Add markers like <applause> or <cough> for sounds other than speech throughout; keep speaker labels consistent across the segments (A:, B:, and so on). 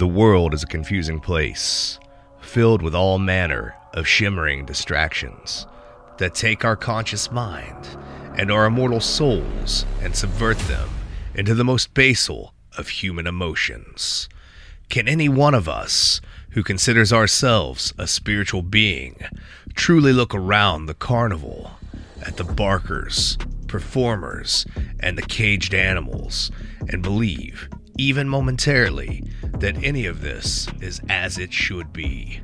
A: The world is a confusing place, filled with all manner of shimmering distractions that take our conscious mind and our immortal souls and subvert them into the most basal of human emotions. Can any one of us who considers ourselves a spiritual being truly look around the carnival at the barkers, performers, and the caged animals and believe, even momentarily, that any of this is as it should be?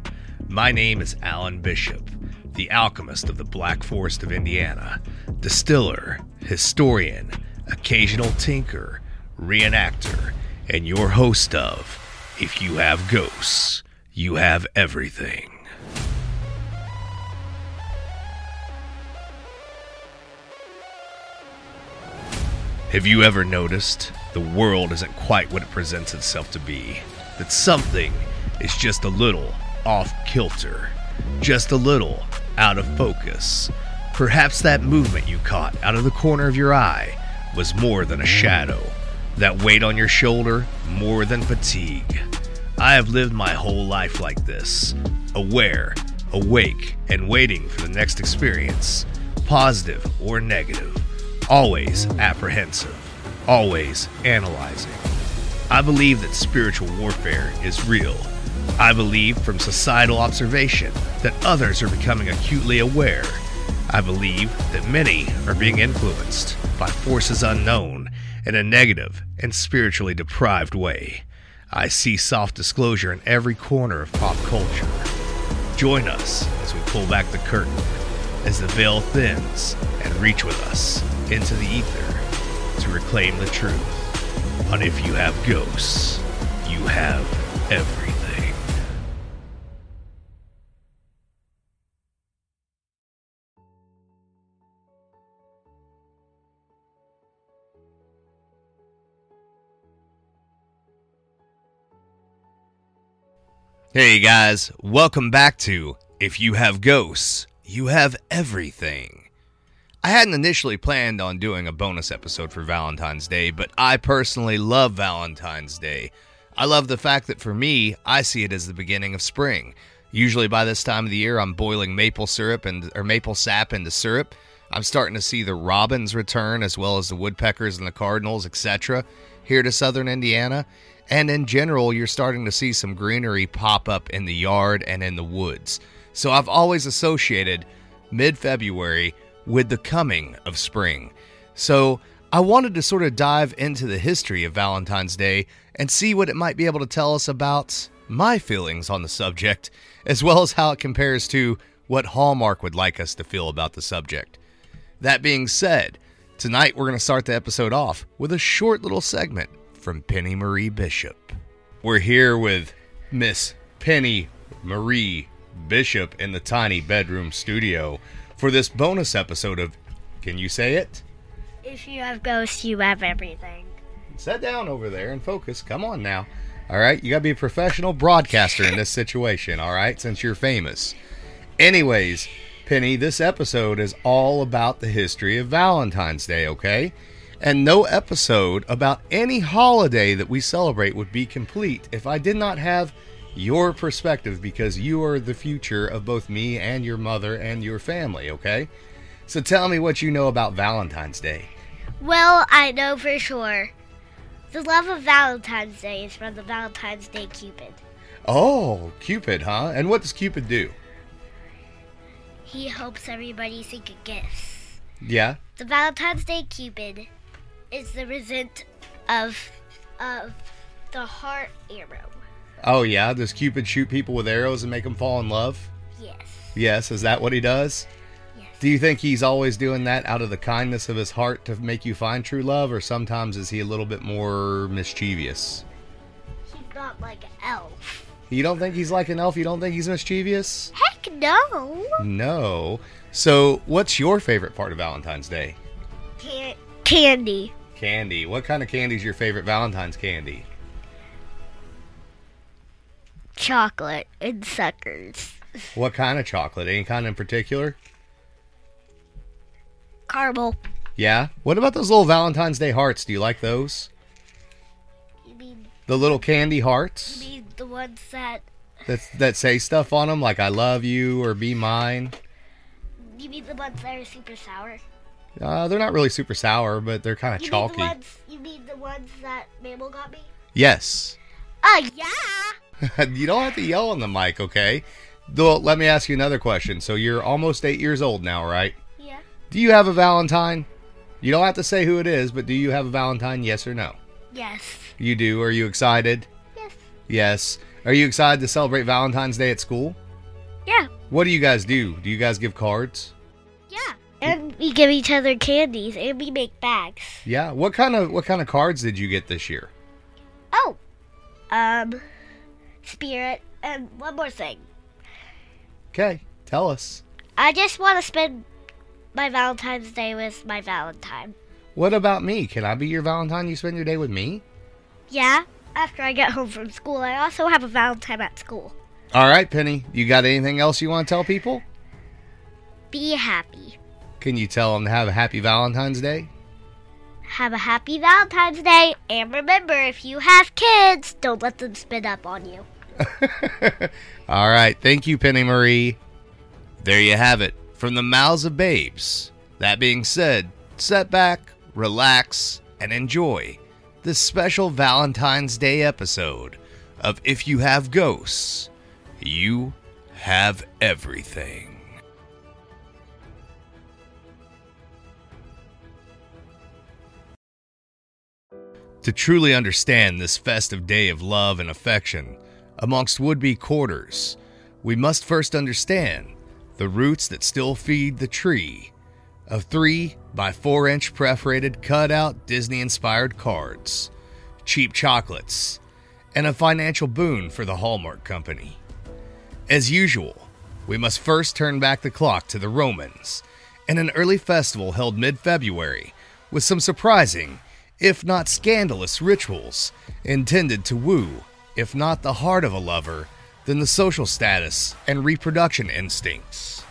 A: My name is Alan Bishop, the alchemist of the Black Forest of Indiana, distiller, historian, occasional tinker, reenactor, and your host of If You Have Ghosts, You Have Everything. Have you ever noticed the world isn't quite what it presents itself to be? That something is just a little off kilter, just a little out of focus. Perhaps that movement you caught out of the corner of your eye was more than a shadow, that weight on your shoulder more than fatigue. I have lived my whole life like this, aware, awake, and waiting for the next experience, positive or negative, always apprehensive, always analyzing. I believe that spiritual warfare is real. I believe from societal observation that others are becoming acutely aware. I believe that many are being influenced by forces unknown in a negative and spiritually deprived way. I see soft disclosure in every corner of pop culture. Join us as we pull back the curtain, as the veil thins and reach with us into the ether to reclaim the truth. On If You Have Ghosts, you have everything. Hey guys, welcome back to If You Have Ghosts, You Have Everything. I hadn't initially planned on doing a bonus episode for Valentine's Day, but I personally love Valentine's Day. I love the fact that for me, I see it as the beginning of spring. Usually by this time of the year, I'm boiling maple syrup and or maple sap into syrup. I'm starting to see the robins return as well as the woodpeckers and the cardinals, etc. here to southern Indiana. And in general, you're starting to see some greenery pop up in the yard and in the woods. So I've always associated mid February with the coming of spring. So I wanted to sort of dive into the history of Valentine's Day and see what it might be able to tell us about my feelings on the subject, as well as how it compares to what Hallmark would like us to feel about the subject. That being said, tonight we're going to start the episode off with a short little segment from Penny Marie Bishop. We're here with Miss Penny Marie Bishop in the tiny bedroom studio for this bonus episode of Can You Say It?
B: If you have ghosts, you have everything.
A: Sit down over there and focus. Come on now. All right, you got to be a professional broadcaster in this situation, all right, since you're famous. Anyways, Penny, this episode is all about the history of Valentine's Day, okay? And no episode about any holiday that we celebrate would be complete if I did not have your perspective because you are the future of both me and your mother and your family, okay? So tell me what you know about Valentine's Day.
B: Well, I know for sure. The love of Valentine's Day is from the Valentine's Day Cupid.
A: Oh, Cupid, huh? And what does Cupid do?
B: He hopes everybody think of gifts.
A: Yeah?
B: The Valentine's Day Cupid is the result of of the heart arrow.
A: Oh, yeah? Does Cupid shoot people with arrows and make them fall in love?
B: Yes.
A: Yes, is that what he does?
B: Yes.
A: Do you think he's always doing that out of the kindness of his heart to make you find true love, or sometimes is he a little bit more mischievous?
B: He's not like an elf.
A: You don't think he's like an elf? You don't think he's mischievous?
B: Heck no.
A: No. So, what's your favorite part of Valentine's Day?
B: Can- candy.
A: Candy. What kind of candy is your favorite Valentine's candy?
B: Chocolate and suckers.
A: What kind of chocolate? Any kind in particular?
B: Caramel.
A: Yeah. What about those little Valentine's Day hearts? Do you like those?
B: You mean
A: The little candy hearts?
B: you mean the ones that
A: that that say stuff on them like "I love you" or "Be mine"?
B: you mean the ones that are super sour.
A: Uh, they're not really super sour, but they're kind of chalky.
B: mean the ones? You mean the ones that Mabel got me?
A: Yes.
B: Uh, yeah. <laughs>
A: you don't have to yell on the mic, okay? Though, let me ask you another question. So you're almost eight years old now, right?
B: Yeah.
A: Do you have a Valentine? You don't have to say who it is, but do you have a Valentine? Yes or no?
B: Yes.
A: You do. Are you excited?
B: Yes.
A: Yes. Are you excited to celebrate Valentine's Day at school?
B: Yeah.
A: What do you guys do? Do you guys give cards?
B: Yeah. And we give each other candies, and we make bags.
A: Yeah. What kind of what kind of cards did you get this year?
B: Oh. Um. Spirit, and one more thing.
A: Okay, tell us.
B: I just want to spend my Valentine's Day with my Valentine.
A: What about me? Can I be your Valentine? You spend your day with me?
B: Yeah. After I get home from school, I also have a Valentine at school.
A: All right, Penny. You got anything else you want to tell people?
B: Be happy.
A: Can you tell them to have a happy Valentine's Day?
B: Have a happy Valentine's Day, and remember, if you have kids, don't let them spin up on you. <laughs>
A: All right. Thank you, Penny Marie. There you have it from the mouths of babes. That being said, set back, relax, and enjoy this special Valentine's Day episode of If You Have Ghosts, You Have Everything. To truly understand this festive day of love and affection amongst would be quarters, we must first understand the roots that still feed the tree. Of 3 by 4 inch perforated cut out Disney inspired cards, cheap chocolates, and a financial boon for the Hallmark Company. As usual, we must first turn back the clock to the Romans and an early festival held mid February with some surprising, if not scandalous, rituals intended to woo, if not the heart of a lover, then the social status and reproduction instincts.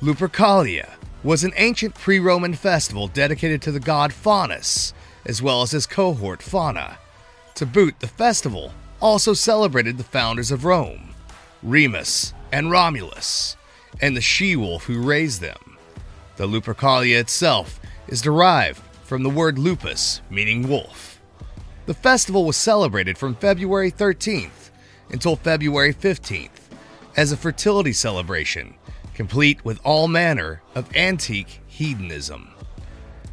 A: Lupercalia was an ancient pre Roman festival dedicated to the god Faunus, as well as his cohort Fauna. To boot, the festival also celebrated the founders of Rome, Remus and Romulus, and the she wolf who raised them. The Lupercalia itself is derived from the word lupus, meaning wolf. The festival was celebrated from February 13th until February 15th as a fertility celebration, complete with all manner of antique hedonism.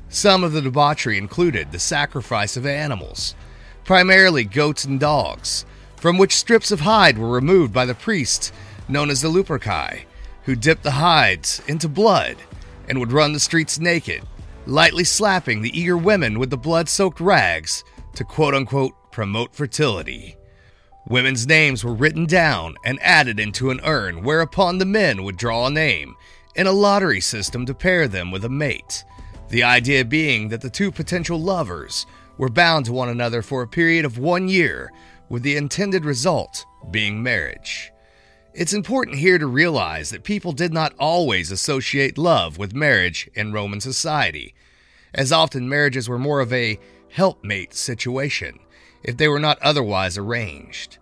A: Some of the debauchery included the sacrifice of animals, primarily goats and dogs, from which strips of hide were removed by the priests known as the Luperci, who dipped the hides into blood and would run the streets naked, lightly slapping the eager women with the blood soaked rags to quote unquote promote fertility. Women's names were written down and added into an urn, whereupon the men would draw a name in a lottery system to pair them with a mate. The idea being that the two potential lovers were bound to one another for a period of one year, with the intended result being marriage. It's important here to realize that people did not always associate love with marriage in Roman society, as often marriages were more of a helpmate situation if they were not otherwise arranged.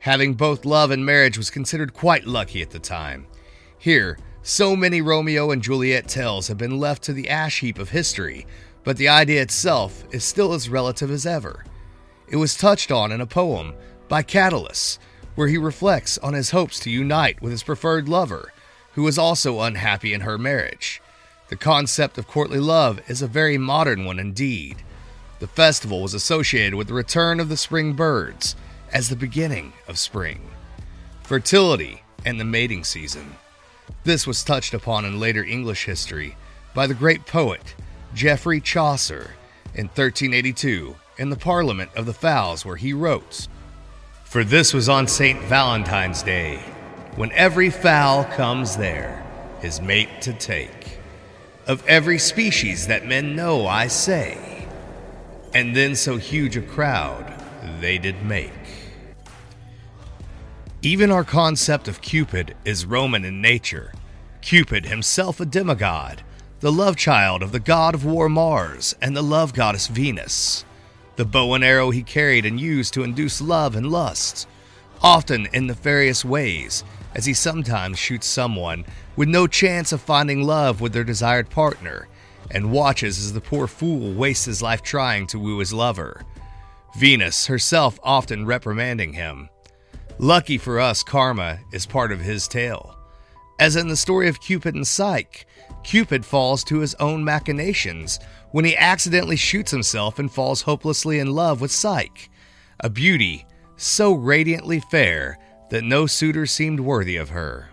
A: Having both love and marriage was considered quite lucky at the time. Here, so many Romeo and Juliet tales have been left to the ash heap of history, but the idea itself is still as relative as ever. It was touched on in a poem by Catullus, where he reflects on his hopes to unite with his preferred lover, who was also unhappy in her marriage. The concept of courtly love is a very modern one indeed. The festival was associated with the return of the spring birds as the beginning of spring, fertility, and the mating season. This was touched upon in later English history by the great poet Geoffrey Chaucer in 1382 in the Parliament of the Fowls, where he wrote, For this was on St. Valentine's Day, when every fowl comes there, his mate to take. Of every species that men know, I say, and then so huge a crowd they did make. Even our concept of Cupid is Roman in nature. Cupid, himself a demigod, the love child of the god of war Mars and the love goddess Venus. the bow and arrow he carried and used to induce love and lust, often in nefarious ways, as he sometimes shoots someone with no chance of finding love with their desired partner, and watches as the poor fool wastes his life trying to woo his lover. Venus herself often reprimanding him. Lucky for us, karma is part of his tale. As in the story of Cupid and Psyche, Cupid falls to his own machinations when he accidentally shoots himself and falls hopelessly in love with Psyche, a beauty so radiantly fair that no suitor seemed worthy of her.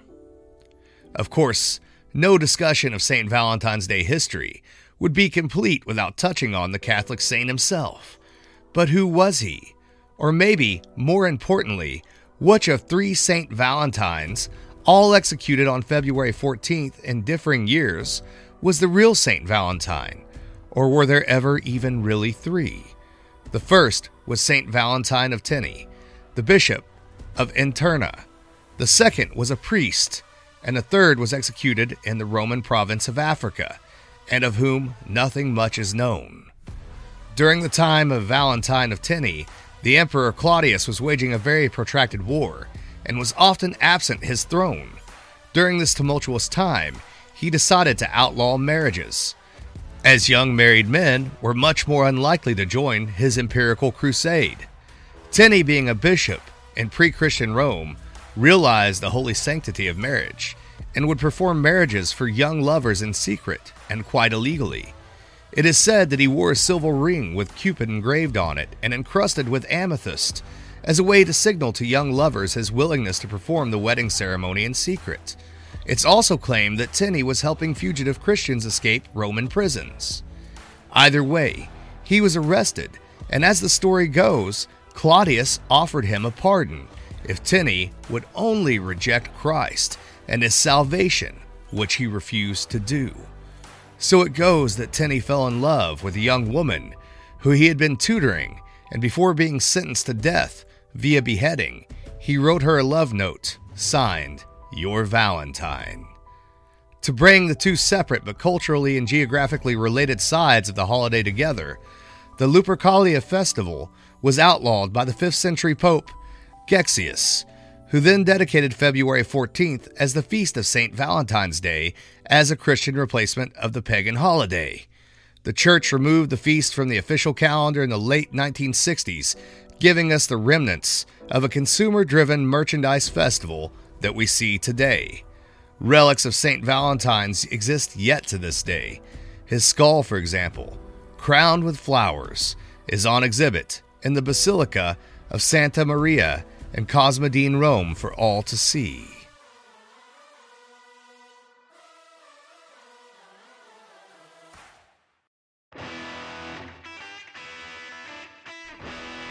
A: Of course, no discussion of St. Valentine's Day history would be complete without touching on the Catholic saint himself. But who was he? Or maybe, more importantly, which of three St. Valentines, all executed on February 14th in differing years, was the real St. Valentine? Or were there ever even really three? The first was St. Valentine of Terni, the bishop of Interna. The second was a priest, and the third was executed in the Roman province of Africa, and of whom nothing much is known. During the time of Valentine of Terni, the Emperor Claudius was waging a very protracted war and was often absent his throne. During this tumultuous time, he decided to outlaw marriages, as young married men were much more unlikely to join his imperial crusade. Terni, being a bishop in pre Christian Rome, realized the holy sanctity of marriage and would perform marriages for young lovers in secret and quite illegally. It is said that he wore a silver ring with Cupid engraved on it and encrusted with amethyst as a way to signal to young lovers his willingness to perform the wedding ceremony in secret. It's also claimed that Terni was helping fugitive Christians escape Roman prisons. Either way, he was arrested, and as the story goes, Claudius offered him a pardon if Terni would only reject Christ and his salvation, which he refused to do. So it goes that Terni fell in love with a young woman who he had been tutoring, and before being sentenced to death via beheading, he wrote her a love note signed, Your Valentine. To bring the two separate but culturally and geographically related sides of the holiday together, the Lupercalia festival was outlawed by the 5th century Pope Gelasius, who then dedicated February 14th as the feast of St. Valentine's Day as a Christian replacement of the pagan holiday. The church removed the feast from the official calendar in the late 1960s, giving us the remnants of a consumer driven merchandise festival that we see today. Relics of St. Valentine's exist yet to this day. His skull, for example, crowned with flowers, is on exhibit in the Basilica of Santa Maria and Cosmedin Rome for all to see.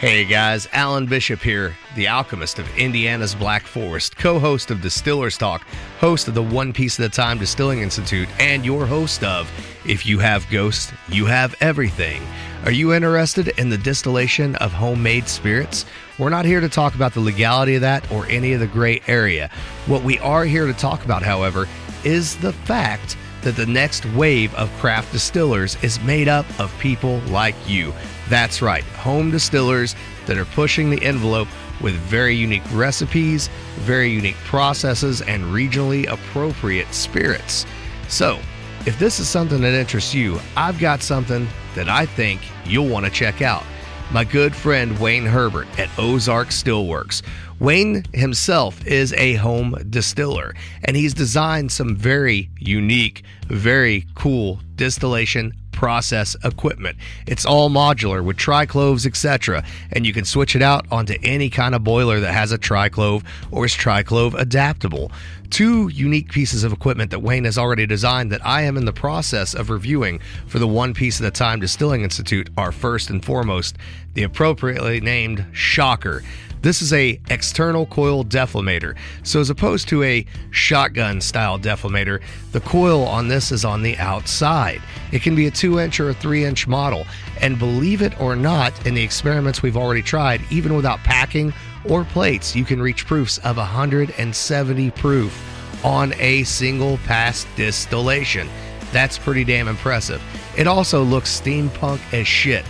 A: Hey guys, Alan Bishop here, the alchemist of Indiana's Black Forest, co host of Distillers Talk, host of the One Piece at a Time Distilling Institute, and your host of If You Have Ghosts, You Have Everything. Are you interested in the distillation of homemade spirits? We're not here to talk about the legality of that or any of the gray area. What we are here to talk about, however, is the fact that the next wave of craft distillers is made up of people like you. That's right, home distillers that are pushing the envelope with very unique recipes, very unique processes, and regionally appropriate spirits. So, if this is something that interests you, I've got something that I think you'll want to check out my good friend Wayne Herbert at Ozark Stillworks. Wayne himself is a home distiller, and he's designed some very unique, very cool distillation process equipment. It's all modular with tricloves, etc., and you can switch it out onto any kind of boiler that has a triclove or is triclove adaptable. Two unique pieces of equipment that Wayne has already designed that I am in the process of reviewing for the One Piece at a Time Distilling Institute are first and foremost the appropriately named Shocker. This is a external coil dephlegmator. So as opposed to a shotgun style dephlegmator, the coil on this is on the outside. It can be a 2 inch or a 3 inch model. And believe it or not, in the experiments we've already tried, even without packing or plates, you can reach proofs of 170 proof on a single pass distillation. That's pretty damn impressive. It also looks steampunk as shit.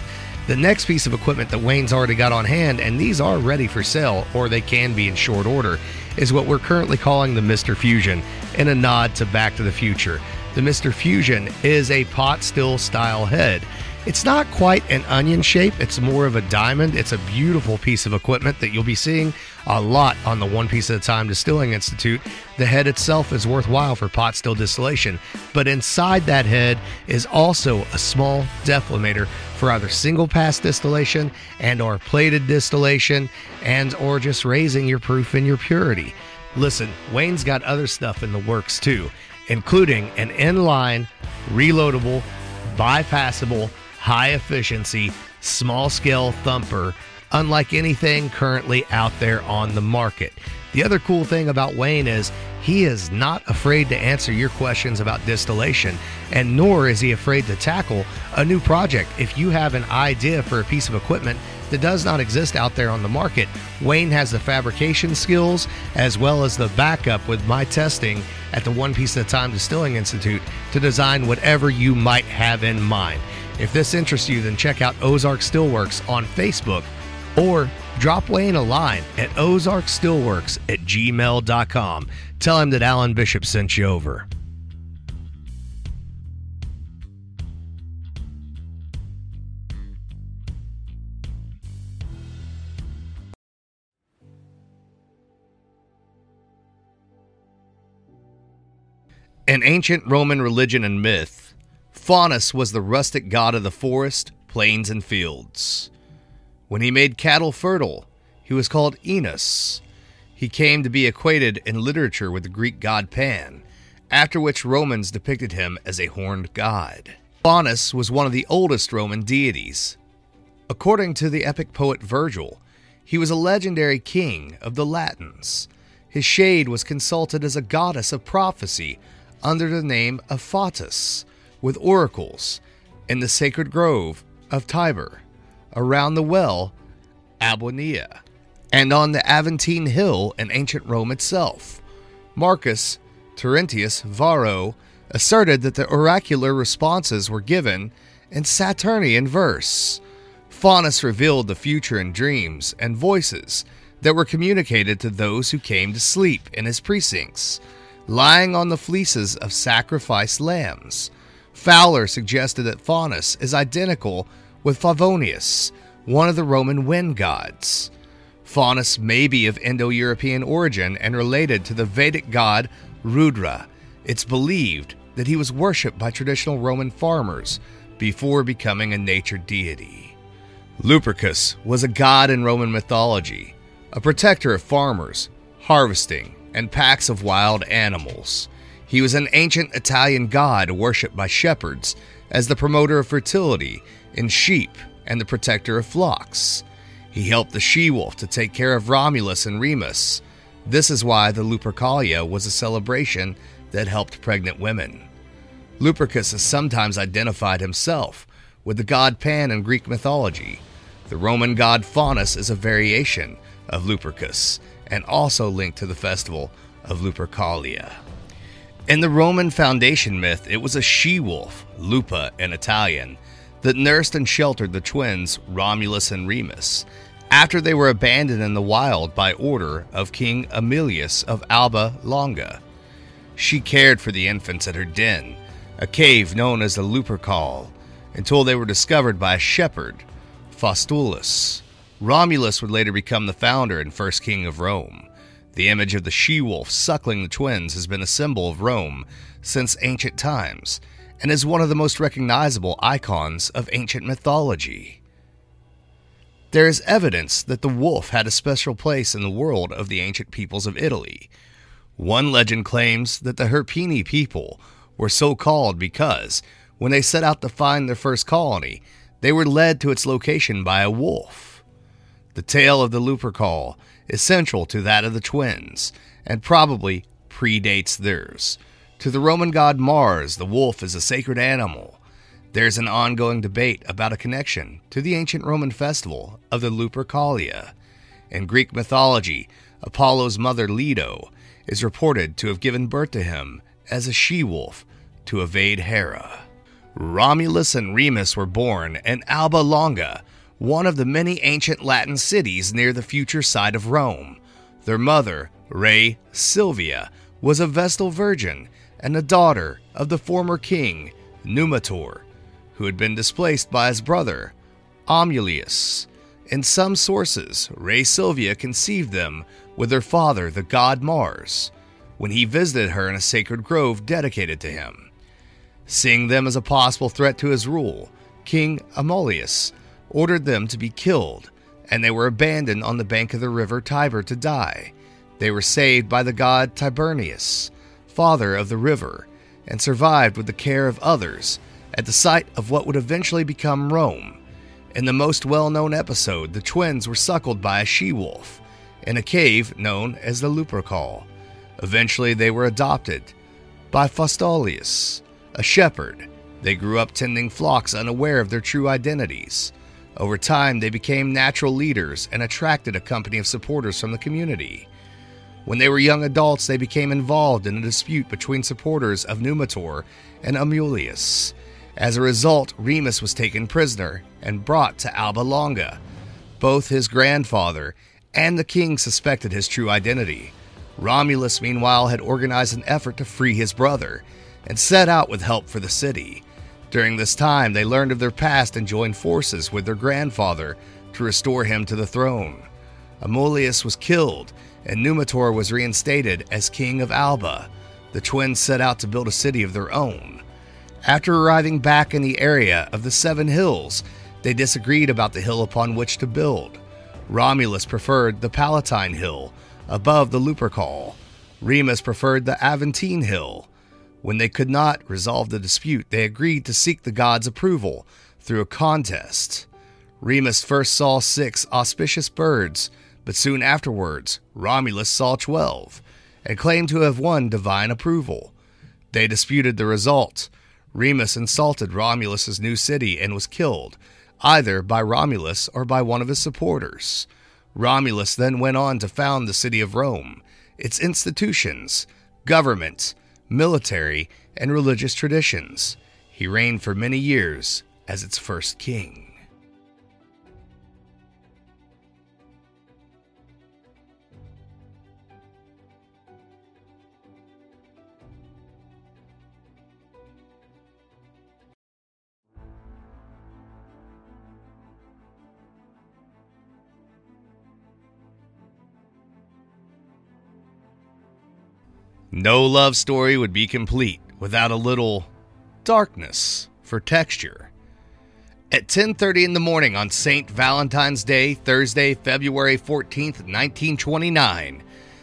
A: The next piece of equipment that Wayne's already got on hand, and these are ready for sale, or they can be in short order, is what we're currently calling the Mr. Fusion, in a nod to Back to the Future. The Mr. Fusion is a pot still style head. It's not quite an onion shape, it's more of a diamond. It's a beautiful piece of equipment that you'll be seeing a lot on the One Piece at a Time Distilling Institute. The head itself is worthwhile for pot still distillation, but inside that head is also a small dephlegmator for either single pass distillation and or plated distillation and or just raising your proof and your purity. Listen, Wayne's got other stuff in the works too, including an inline, reloadable, bypassable high efficiency, small scale thumper, unlike anything currently out there on the market. The other cool thing about Wayne is he is not afraid to answer your questions about distillation, and nor is he afraid to tackle a new project. If you have an idea for a piece of equipment that does not exist out there on the market, Wayne has the fabrication skills as well as the backup with my testing at the One Piece at a Time Distilling Institute to design whatever you might have in mind. If this interests you, then check out Ozark Stillworks on Facebook or drop Wayne a line at ozarkstillworks at gmail.com. Tell him that Alan Bishop sent you over. In ancient Roman religion and myth, Faunus was the rustic god of the forest, plains, and fields. When he made cattle fertile, he was called Inuus. He came to be equated in literature with the Greek god Pan, after which Romans depicted him as a horned god. Faunus was one of the oldest Roman deities. According to the epic poet Virgil, he was a legendary king of the Latins. His shade was consulted as a goddess of prophecy under the name of Fatuus, with oracles in the sacred grove of Tibur, around the well Albunea, and on the Aventine Hill in ancient Rome itself. Marcus Terentius Varro asserted that the oracular responses were given in Saturnian verse. Faunus revealed the future in dreams and voices that were communicated to those who came to sleep in his precincts, lying on the fleeces of sacrificed lambs. Fowler suggested that Faunus is identical with Favonius, one of the Roman wind gods. Faunus may be of Indo European origin and related to the Vedic god Rudra. It's believed that he was worshipped by traditional Roman farmers before becoming a nature deity. Lupercus was a god in Roman mythology, a protector of farmers, harvesting, and packs of wild animals. He was an ancient Italian god worshipped by shepherds as the promoter of fertility in sheep and the protector of flocks. He helped the she wolf to take care of Romulus and Remus. This is why the Lupercalia was a celebration that helped pregnant women. Lupercus has sometimes identified himself with the god Pan in Greek mythology. The Roman god Faunus is a variation of Lupercus and also linked to the festival of Lupercalia. In the Roman foundation myth, it was a she wolf, Lupa in Italian, that nursed and sheltered the twins Romulus and Remus after they were abandoned in the wild by order of King Aemilius of Alba Longa. She cared for the infants at her den, a cave known as the Lupercal, until they were discovered by a shepherd, Faustulus. Romulus would later become the founder and first king of Rome. The image of the she wolf suckling the twins has been a symbol of Rome since ancient times and is one of the most recognizable icons of ancient mythology. There is evidence that the wolf had a special place in the world of the ancient peoples of Italy. One legend claims that the Hirpini people were so called because, when they set out to find their first colony, they were led to its location by a wolf. The tale of the Lupercal is central to that of the twins, and probably predates theirs. To the Roman god Mars, the wolf is a sacred animal. There's an ongoing debate about a connection to the ancient Roman festival of the Lupercalia. In Greek mythology, Apollo's mother Leto is reported to have given birth to him as a she wolf to evade Hera. Romulus and Remus were born in Alba Longa, one of the many ancient Latin cities near the future site of Rome. Their mother, Rhea Silvia, was a Vestal virgin and a daughter of the former king, Numitor, who had been displaced by his brother, Amulius. In some sources, Rhea Silvia conceived them with her father, the god Mars, when he visited her in a sacred grove dedicated to him. Seeing them as a possible threat to his rule, King Amulius ordered them to be killed, and they were abandoned on the bank of the river Tiber to die. They were saved by the god Tiberinus, father of the river, and survived with the care of others at the site of what would eventually become Rome. In the most well known episode, the twins were suckled by a she wolf in a cave known as the Lupercal. Eventually, they were adopted by Faustulus, a shepherd. They grew up tending flocks unaware of their true identities. Over time, they became natural leaders and attracted a company of supporters from the community. When they were young adults, they became involved in a dispute between supporters of Numitor and Amulius. As a result, Remus was taken prisoner and brought to Alba Longa. Both his grandfather and the king suspected his true identity. Romulus, meanwhile, had organized an effort to free his brother and set out with help for the city. During this time, they learned of their past and joined forces with their grandfather to restore him to the throne. Amulius was killed, and Numitor was reinstated as king of Alba. The twins set out to build a city of their own. After arriving back in the area of the Seven Hills, they disagreed about the hill upon which to build. Romulus preferred the Palatine Hill above the Lupercal. Remus preferred the Aventine Hill. When they could not resolve the dispute, they agreed to seek the gods' approval through a contest. Remus first saw six auspicious birds, but soon afterwards, Romulus saw twelve and claimed to have won divine approval. They disputed the result. Remus insulted Romulus's new city and was killed, either by Romulus or by one of his supporters. Romulus then went on to found the city of Rome, its institutions, government, military, and religious traditions. He reigned for many years as its first king. No love story would be complete without a little darkness for texture. At 10:30 in the morning on St. Valentine's Day, Thursday, February 14th, 1929,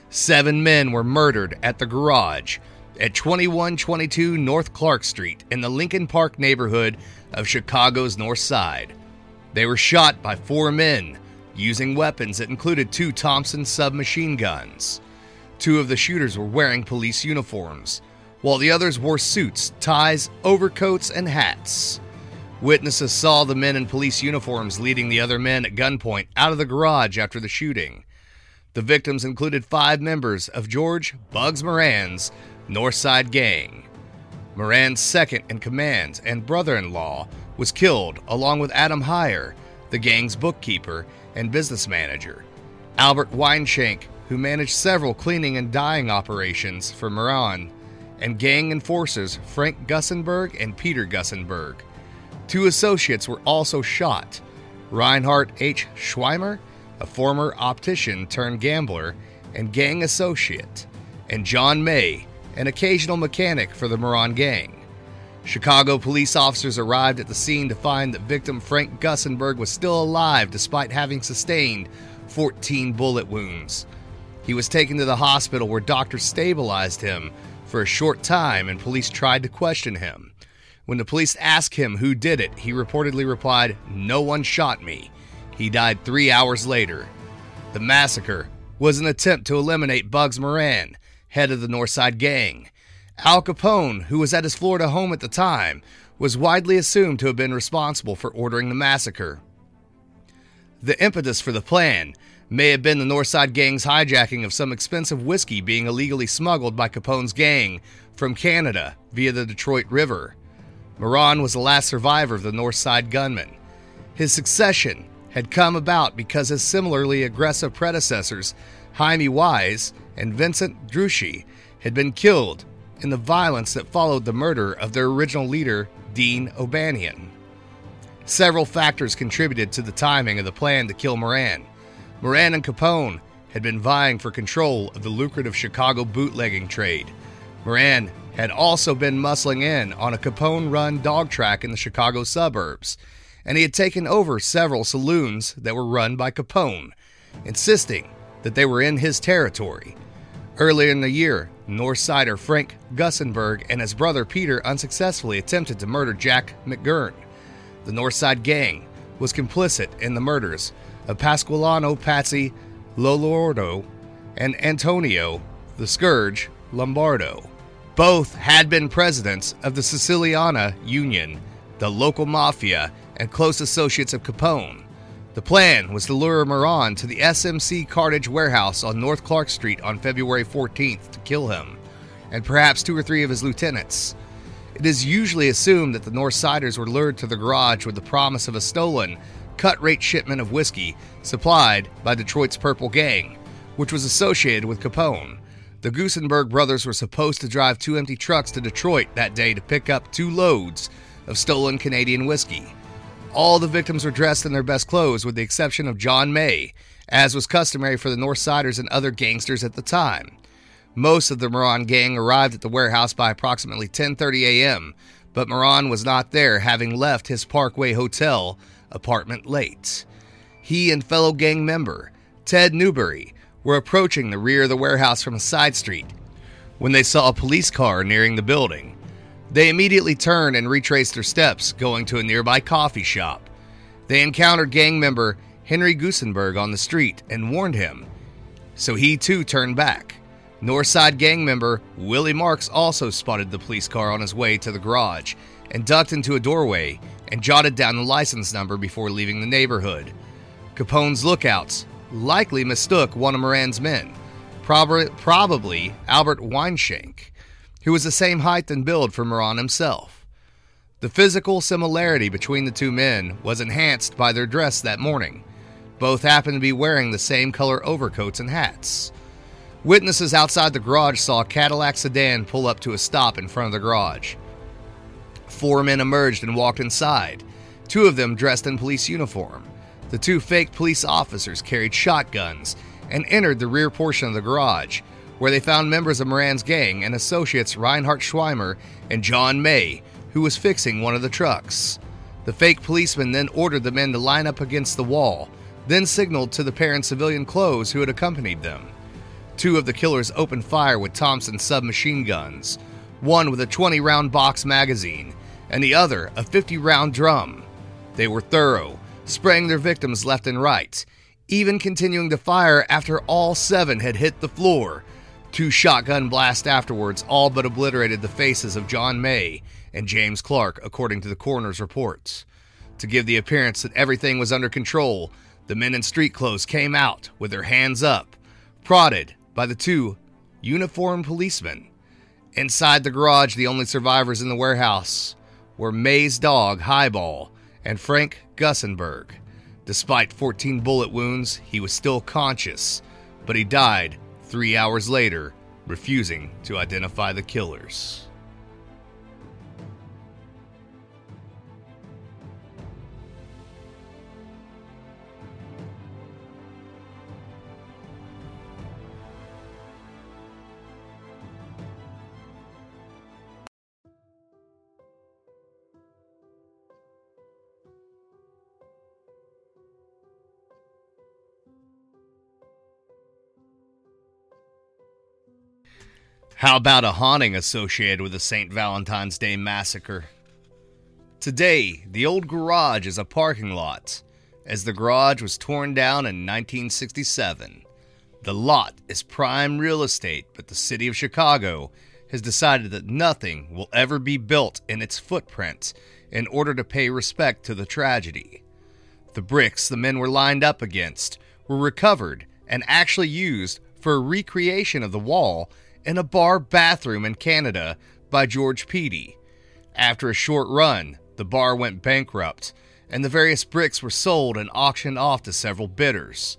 A: seven men were murdered at the garage at 2122 North Clark Street in the Lincoln Park neighborhood of Chicago's North Side. They were shot by four men using weapons that included two Thompson submachine guns. Two of the shooters were wearing police uniforms, while the others wore suits, ties, overcoats, and hats. Witnesses saw the men in police uniforms leading the other men at gunpoint out of the garage after the shooting. The victims included five members of George Bugs Moran's Northside Gang. Moran's second in command and brother in law was killed, along with Adam Heyer, the gang's bookkeeper and business manager. Albert Weinshank who managed several cleaning and dyeing operations for Moran, and gang enforcers Frank Gusenberg and Peter Gusenberg. Two associates were also shot Reinhard H. Schwimmer, a former optician turned gambler and gang associate, and John May, an occasional mechanic for the Moran gang. Chicago police officers arrived at the scene to find that victim Frank Gusenberg was still alive despite having sustained 14 bullet wounds. He was taken to the hospital where doctors stabilized him for a short time and police tried to question him. When the police asked him who did it, he reportedly replied, No one shot me. He died three hours later. The massacre was an attempt to eliminate Bugs Moran, head of the Northside Gang. Al Capone, who was at his Florida home at the time, was widely assumed to have been responsible for ordering the massacre. The impetus for the plan may have been the Northside Gang's hijacking of some expensive whiskey being illegally smuggled by Capone's gang from Canada via the Detroit River. Moran was the last survivor of the Northside gunmen. His succession had come about because his similarly aggressive predecessors, Hymie Weiss and Vincent Drucci, had been killed in the violence that followed the murder of their original leader, Dean O'Banion. Several factors contributed to the timing of the plan to kill Moran. Moran and Capone had been vying for control of the lucrative Chicago bootlegging trade. Moran had also been muscling in on a Capone run dog track in the Chicago suburbs, and he had taken over several saloons that were run by Capone, insisting that they were in his territory. Earlier in the year, Northsider Frank Gusenberg and his brother Peter unsuccessfully attempted to murder Jack McGurn. The Northside Gang was complicit in the murders of Pasqualino Patsy Lolordo and Antonio the Scourge Lombardo. Both had been presidents of the Siciliana Union, the local mafia, and close associates of Capone. The plan was to lure Moran to the SMC Cartage warehouse on North Clark Street on February 14th to kill him, and perhaps two or three of his lieutenants. It is usually assumed that the North Siders were lured to the garage with the promise of a stolen, cut rate shipment of whiskey supplied by Detroit's Purple Gang, which was associated with Capone. The Gusenberg brothers were supposed to drive two empty trucks to Detroit that day to pick up two loads of stolen Canadian whiskey. All the victims were dressed in their best clothes, with the exception of John May, as was customary for the North Siders and other gangsters at the time. Most of the Moran gang arrived at the warehouse by approximately 10:30 a.m., but Moran was not there, having left his Parkway Hotel apartment late. He and fellow gang member Ted Newberry were approaching the rear of the warehouse from a side street when they saw a police car nearing the building. They immediately turned and retraced their steps, going to a nearby coffee shop. They encountered gang member Henry Gusenberg on the street and warned him, so he too turned back. Northside gang member Willie Marks also spotted the police car on his way to the garage and ducked into a doorway and jotted down the license number before leaving the neighborhood. Capone's lookouts likely mistook one of Moran's men, prob- probably Albert Weinshank who was the same height and build for Moran himself. The physical similarity between the two men was enhanced by their dress that morning. Both happened to be wearing the same color overcoats and hats. Witnesses outside the garage saw a Cadillac sedan pull up to a stop in front of the garage. Four men emerged and walked inside, two of them dressed in police uniform. The two fake police officers carried shotguns and entered the rear portion of the garage, where they found members of Moran's gang and associates Reinhard Schwimmer and John May, who was fixing one of the trucks. The fake policeman then ordered the men to line up against the wall, then signaled to the pair in civilian clothes who had accompanied them. Two of the killers opened fire with Thompson submachine guns, one with a 20 round box magazine, and the other a 50 round drum. They were thorough, spraying their victims left and right, even continuing to fire after all seven had hit the floor, Two shotgun blasts afterwards all but obliterated the faces of John May and James Clark, according to the coroner's reports. To give the appearance that everything was under control, the men in street clothes came out with their hands up, prodded by the two uniformed policemen. Inside the garage, the only survivors in the warehouse were May's dog, Highball, and Frank Gusenberg. Despite 14 bullet wounds, he was still conscious, but he died three hours later, refusing to identify the killers. How about a haunting associated with the St. Valentine's Day massacre? Today, the old garage is a parking lot, as the garage was torn down in 1967. The lot is prime real estate, but the city of Chicago has decided that nothing will ever be built in its footprint in order to pay respect to the tragedy. The bricks the men were lined up against were recovered and actually used for a recreation of the wall in a bar bathroom in Canada by George Patey. After a short run, the bar went bankrupt, and the various bricks were sold and auctioned off to several bidders.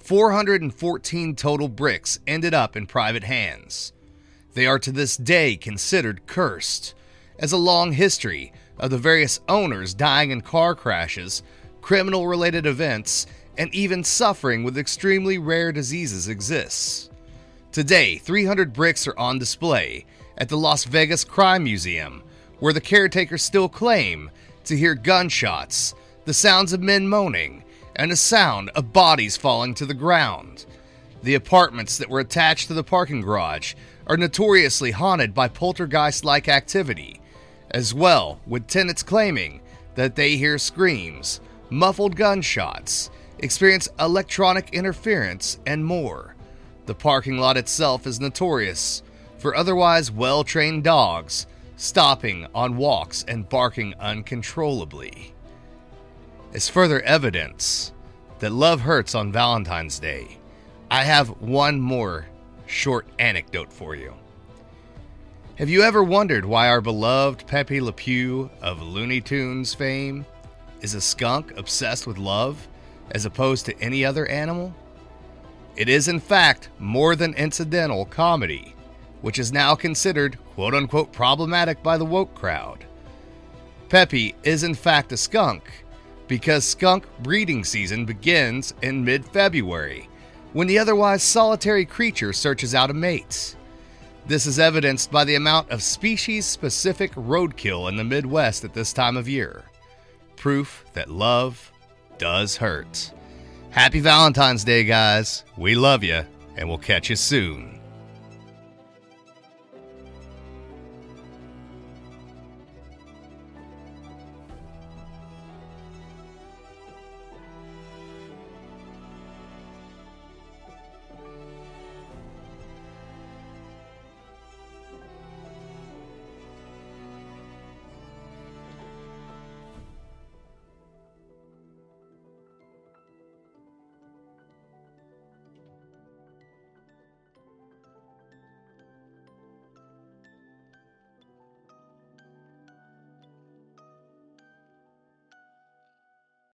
A: 414 total bricks ended up in private hands. They are to this day considered cursed, as a long history of the various owners dying in car crashes, criminal related events, and even suffering with extremely rare diseases exists. Today, 300 bricks are on display at the Las Vegas Crime Museum, where the caretakers still claim to hear gunshots, the sounds of men moaning, and a sound of bodies falling to the ground. The apartments that were attached to the parking garage are notoriously haunted by poltergeist like activity, as well, with tenants claiming that they hear screams, muffled gunshots, experience electronic interference, and more. The parking lot itself is notorious for otherwise well trained dogs stopping on walks and barking uncontrollably. As further evidence that love hurts on Valentine's Day, I have one more short anecdote for you. Have you ever wondered why our beloved Pepe Le Pew of Looney Tunes fame is a skunk obsessed with love as opposed to any other animal? It is, in fact, more than incidental comedy, which is now considered quote unquote problematic by the woke crowd. Pepe is, in fact, a skunk because skunk breeding season begins in mid February when the otherwise solitary creature searches out a mate. This is evidenced by the amount of species specific roadkill in the Midwest at this time of year. Proof that love does hurt. Happy Valentine's Day, guys. We love you, and we'll catch you soon.